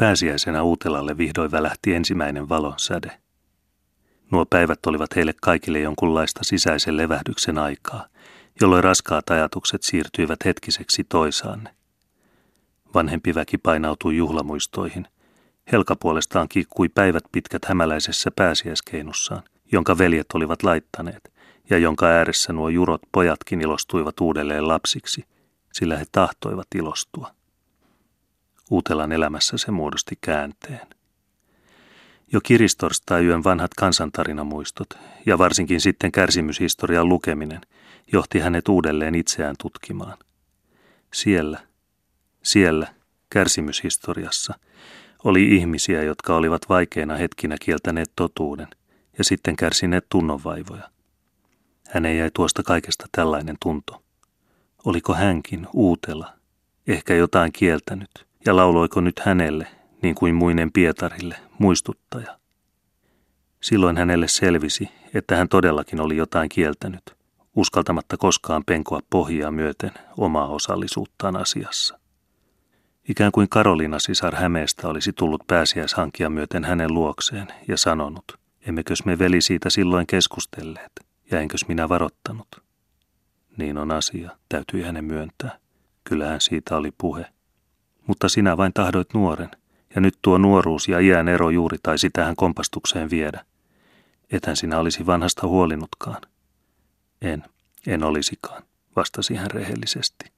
Pääsiäisenä Uutelalle vihdoin välähti ensimmäinen valon säde. Nuo päivät olivat heille kaikille jonkunlaista sisäisen levähdyksen aikaa, jolloin raskaat ajatukset siirtyivät hetkiseksi toisaanne. Vanhempi väki painautui juhlamuistoihin. Helka puolestaan kiikkui päivät pitkät hämäläisessä pääsiäiskeinussaan, jonka veljet olivat laittaneet, ja jonka ääressä nuo jurot pojatkin ilostuivat uudelleen lapsiksi, sillä he tahtoivat ilostua. Uutelan elämässä se muodosti käänteen. Jo kiristorstai-yön vanhat kansantarinamuistot ja varsinkin sitten kärsimyshistorian lukeminen johti hänet uudelleen itseään tutkimaan. Siellä, siellä, kärsimyshistoriassa, oli ihmisiä, jotka olivat vaikeina hetkinä kieltäneet totuuden ja sitten kärsineet tunnonvaivoja. Hän jäi tuosta kaikesta tällainen tunto. Oliko hänkin uutela, ehkä jotain kieltänyt, ja lauloiko nyt hänelle, niin kuin muinen Pietarille, muistuttaja? Silloin hänelle selvisi, että hän todellakin oli jotain kieltänyt, uskaltamatta koskaan penkoa pohjaa myöten omaa osallisuuttaan asiassa. Ikään kuin Karolina sisar Hämeestä olisi tullut pääsiäishankia myöten hänen luokseen ja sanonut, emmekös me veli siitä silloin keskustelleet, ja enkös minä varottanut. Niin on asia, täytyi hänen myöntää. Kyllähän siitä oli puhe. Mutta sinä vain tahdoit nuoren, ja nyt tuo nuoruus ja iän ero juuri taisi tähän kompastukseen viedä. Etän sinä olisi vanhasta huolinutkaan. En, en olisikaan, vastasi hän rehellisesti.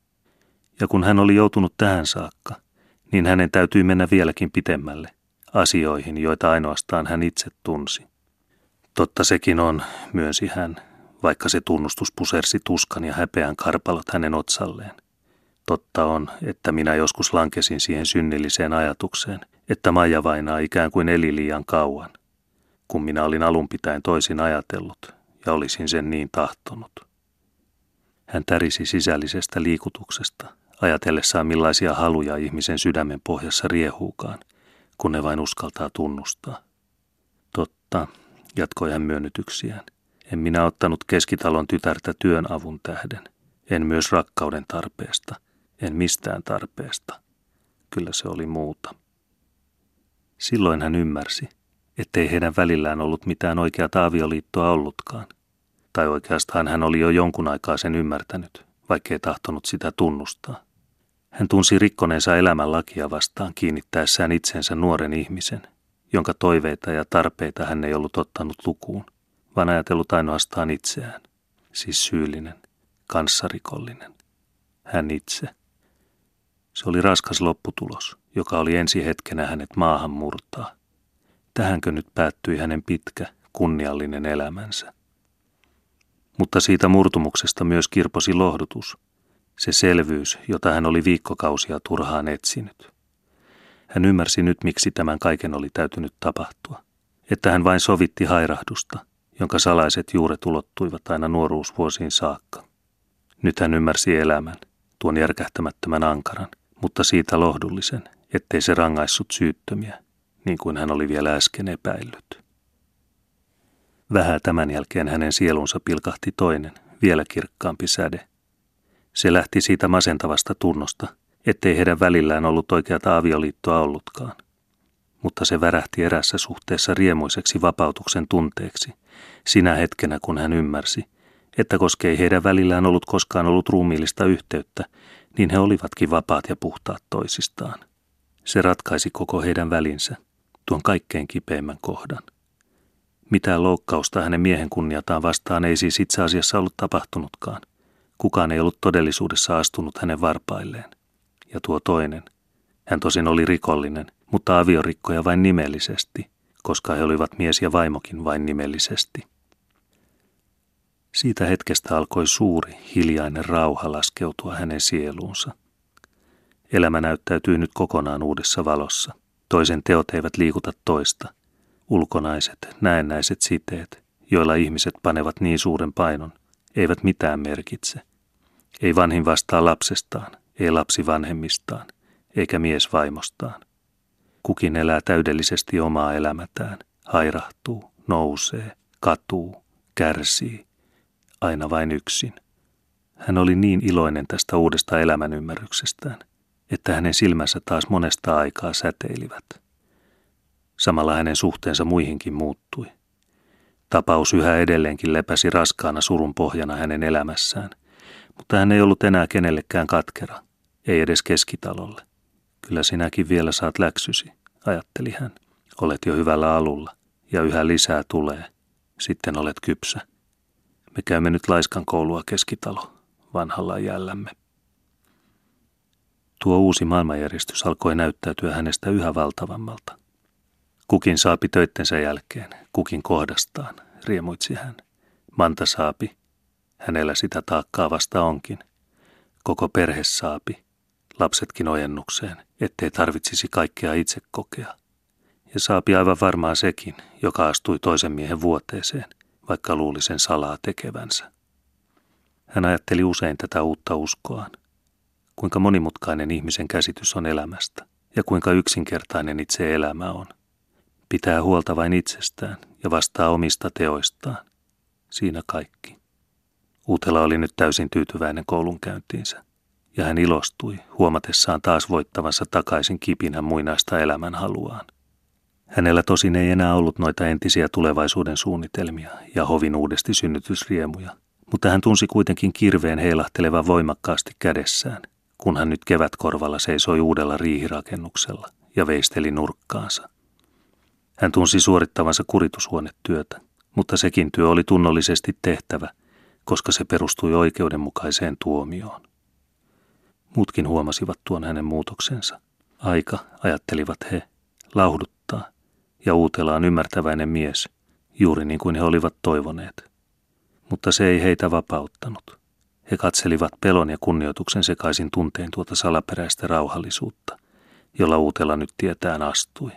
Ja kun hän oli joutunut tähän saakka, niin hänen täytyy mennä vieläkin pitemmälle, asioihin, joita ainoastaan hän itse tunsi. Totta sekin on, myönsi hän, vaikka se tunnustus pusersi tuskan ja häpeän karpalot hänen otsalleen. Totta on, että minä joskus lankesin siihen synnilliseen ajatukseen, että Maija vainaa ikään kuin eli liian kauan, kun minä olin alun pitäen toisin ajatellut ja olisin sen niin tahtonut. Hän tärisi sisällisestä liikutuksesta, ajatellessaan millaisia haluja ihmisen sydämen pohjassa riehuukaan, kun ne vain uskaltaa tunnustaa. Totta, jatkoi hän myönnytyksiään. En minä ottanut keskitalon tytärtä työn avun tähden, en myös rakkauden tarpeesta, en mistään tarpeesta. Kyllä se oli muuta. Silloin hän ymmärsi, ettei heidän välillään ollut mitään oikeaa avioliittoa ollutkaan. Tai oikeastaan hän oli jo jonkun aikaa sen ymmärtänyt, vaikkei tahtonut sitä tunnustaa. Hän tunsi rikkoneensa elämän lakia vastaan kiinnittäessään itsensä nuoren ihmisen, jonka toiveita ja tarpeita hän ei ollut ottanut lukuun, vaan ajatellut ainoastaan itseään, siis syyllinen, kanssarikollinen, hän itse. Se oli raskas lopputulos, joka oli ensi hetkenä hänet maahan murtaa. Tähänkö nyt päättyi hänen pitkä, kunniallinen elämänsä. Mutta siitä murtumuksesta myös kirposi lohdutus, se selvyys, jota hän oli viikkokausia turhaan etsinyt. Hän ymmärsi nyt, miksi tämän kaiken oli täytynyt tapahtua. Että hän vain sovitti hairahdusta, jonka salaiset juuret ulottuivat aina nuoruusvuosiin saakka. Nyt hän ymmärsi elämän, tuon järkähtämättömän ankaran, mutta siitä lohdullisen, ettei se rangaissut syyttömiä, niin kuin hän oli vielä äsken epäillyt. Vähän tämän jälkeen hänen sielunsa pilkahti toinen, vielä kirkkaampi säde. Se lähti siitä masentavasta tunnosta, ettei heidän välillään ollut oikeata avioliittoa ollutkaan. Mutta se värähti erässä suhteessa riemuiseksi vapautuksen tunteeksi, sinä hetkenä kun hän ymmärsi, että koska ei heidän välillään ollut koskaan ollut ruumiillista yhteyttä, niin he olivatkin vapaat ja puhtaat toisistaan. Se ratkaisi koko heidän välinsä, tuon kaikkein kipeimmän kohdan. Mitään loukkausta hänen miehen kunniataan vastaan ei siis itse asiassa ollut tapahtunutkaan. Kukaan ei ollut todellisuudessa astunut hänen varpailleen ja tuo toinen. Hän tosin oli rikollinen, mutta aviorikkoja vain nimellisesti, koska he olivat mies ja vaimokin vain nimellisesti. Siitä hetkestä alkoi suuri, hiljainen rauha laskeutua hänen sieluunsa. Elämä näyttäytyy nyt kokonaan uudessa valossa. Toisen teot eivät liikuta toista. Ulkonaiset, näennäiset siteet, joilla ihmiset panevat niin suuren painon, eivät mitään merkitse. Ei vanhin vastaa lapsestaan, ei lapsi vanhemmistaan, eikä mies vaimostaan. Kukin elää täydellisesti omaa elämätään, hairahtuu, nousee, katuu, kärsii, aina vain yksin. Hän oli niin iloinen tästä uudesta elämän ymmärryksestään, että hänen silmänsä taas monesta aikaa säteilivät. Samalla hänen suhteensa muihinkin muuttui. Tapaus yhä edelleenkin lepäsi raskaana surun pohjana hänen elämässään, mutta hän ei ollut enää kenellekään katkera, ei edes keskitalolle. Kyllä sinäkin vielä saat läksysi, ajatteli hän. Olet jo hyvällä alulla ja yhä lisää tulee. Sitten olet kypsä. Me käymme nyt laiskan koulua keskitalo vanhalla jällämme. Tuo uusi maailmanjärjestys alkoi näyttäytyä hänestä yhä valtavammalta. Kukin saapi töittensä jälkeen, kukin kohdastaan, riemuitsi hän. Manta saapi, hänellä sitä taakkaa vasta onkin. Koko perhe saapi, lapsetkin ojennukseen, ettei tarvitsisi kaikkea itse kokea. Ja saapi aivan varmaan sekin, joka astui toisen miehen vuoteeseen, vaikka luuli sen salaa tekevänsä. Hän ajatteli usein tätä uutta uskoaan. Kuinka monimutkainen ihmisen käsitys on elämästä ja kuinka yksinkertainen itse elämä on. Pitää huolta vain itsestään ja vastaa omista teoistaan. Siinä kaikki. Uutela oli nyt täysin tyytyväinen koulunkäyntiinsä, ja hän ilostui huomatessaan taas voittavansa takaisin kipinän muinaista elämän haluaan. Hänellä tosin ei enää ollut noita entisiä tulevaisuuden suunnitelmia ja hovin uudesti synnytysriemuja, mutta hän tunsi kuitenkin kirveen heilahtelevan voimakkaasti kädessään, kun hän nyt kevätkorvalla seisoi uudella riihirakennuksella ja veisteli nurkkaansa. Hän tunsi suorittavansa kuritushuonetyötä, mutta sekin työ oli tunnollisesti tehtävä, koska se perustui oikeudenmukaiseen tuomioon. Muutkin huomasivat tuon hänen muutoksensa. Aika, ajattelivat he, lauhduttaa, ja uutelaan ymmärtäväinen mies, juuri niin kuin he olivat toivoneet. Mutta se ei heitä vapauttanut. He katselivat pelon ja kunnioituksen sekaisin tunteen tuota salaperäistä rauhallisuutta, jolla uutela nyt tietään astui.